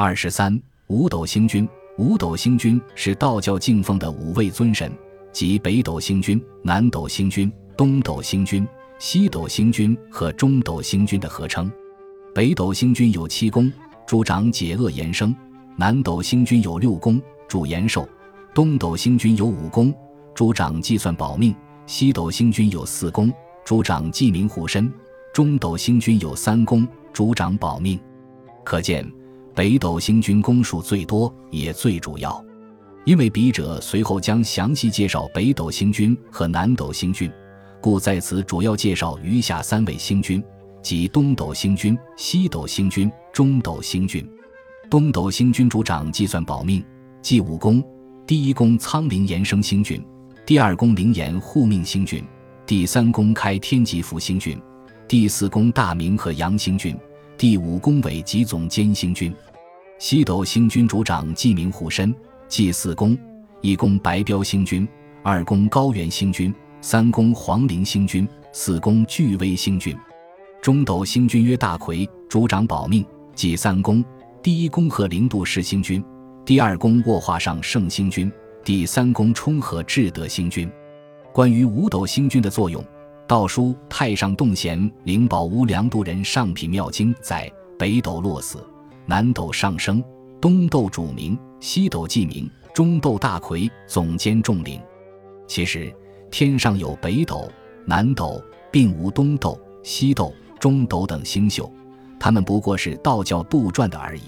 二十三，五斗星君。五斗星君是道教敬奉的五位尊神，即北斗星君、南斗星君、东斗星君、西斗星君和中斗星君的合称。北斗星君有七功，主掌解厄延生；南斗星君有六功，主延寿；东斗星君有五功，主掌计算保命；西斗星君有四功，主掌记名护身；中斗星君有三功，主掌保命。可见。北斗星君功数最多，也最主要，因为笔者随后将详细介绍北斗星君和南斗星君，故在此主要介绍余下三位星君，即东斗星君、西斗星君、中斗星君。东斗星君主掌计算保命，即五宫：第一宫苍灵延生星君，第二宫灵岩护命星君，第三宫开天吉福星君，第四宫大明和阳星君，第五宫为吉总监星君。西斗星君主掌记名护身，祭四宫：一宫白彪星君，二宫高原星君，三宫黄陵星君，四宫巨威星君。中斗星君曰大魁，主掌保命，祭三宫：第一宫和灵度世星君，第二宫卧化上圣星君，第三宫冲和智德星君。关于五斗星君的作用，道书《太上洞贤灵宝无量度人上品妙经》在北斗落死。南斗上升，东斗主名，西斗记名，中斗大魁，总监众领。其实天上有北斗、南斗，并无东斗、西斗、中斗等星宿，他们不过是道教杜撰的而已。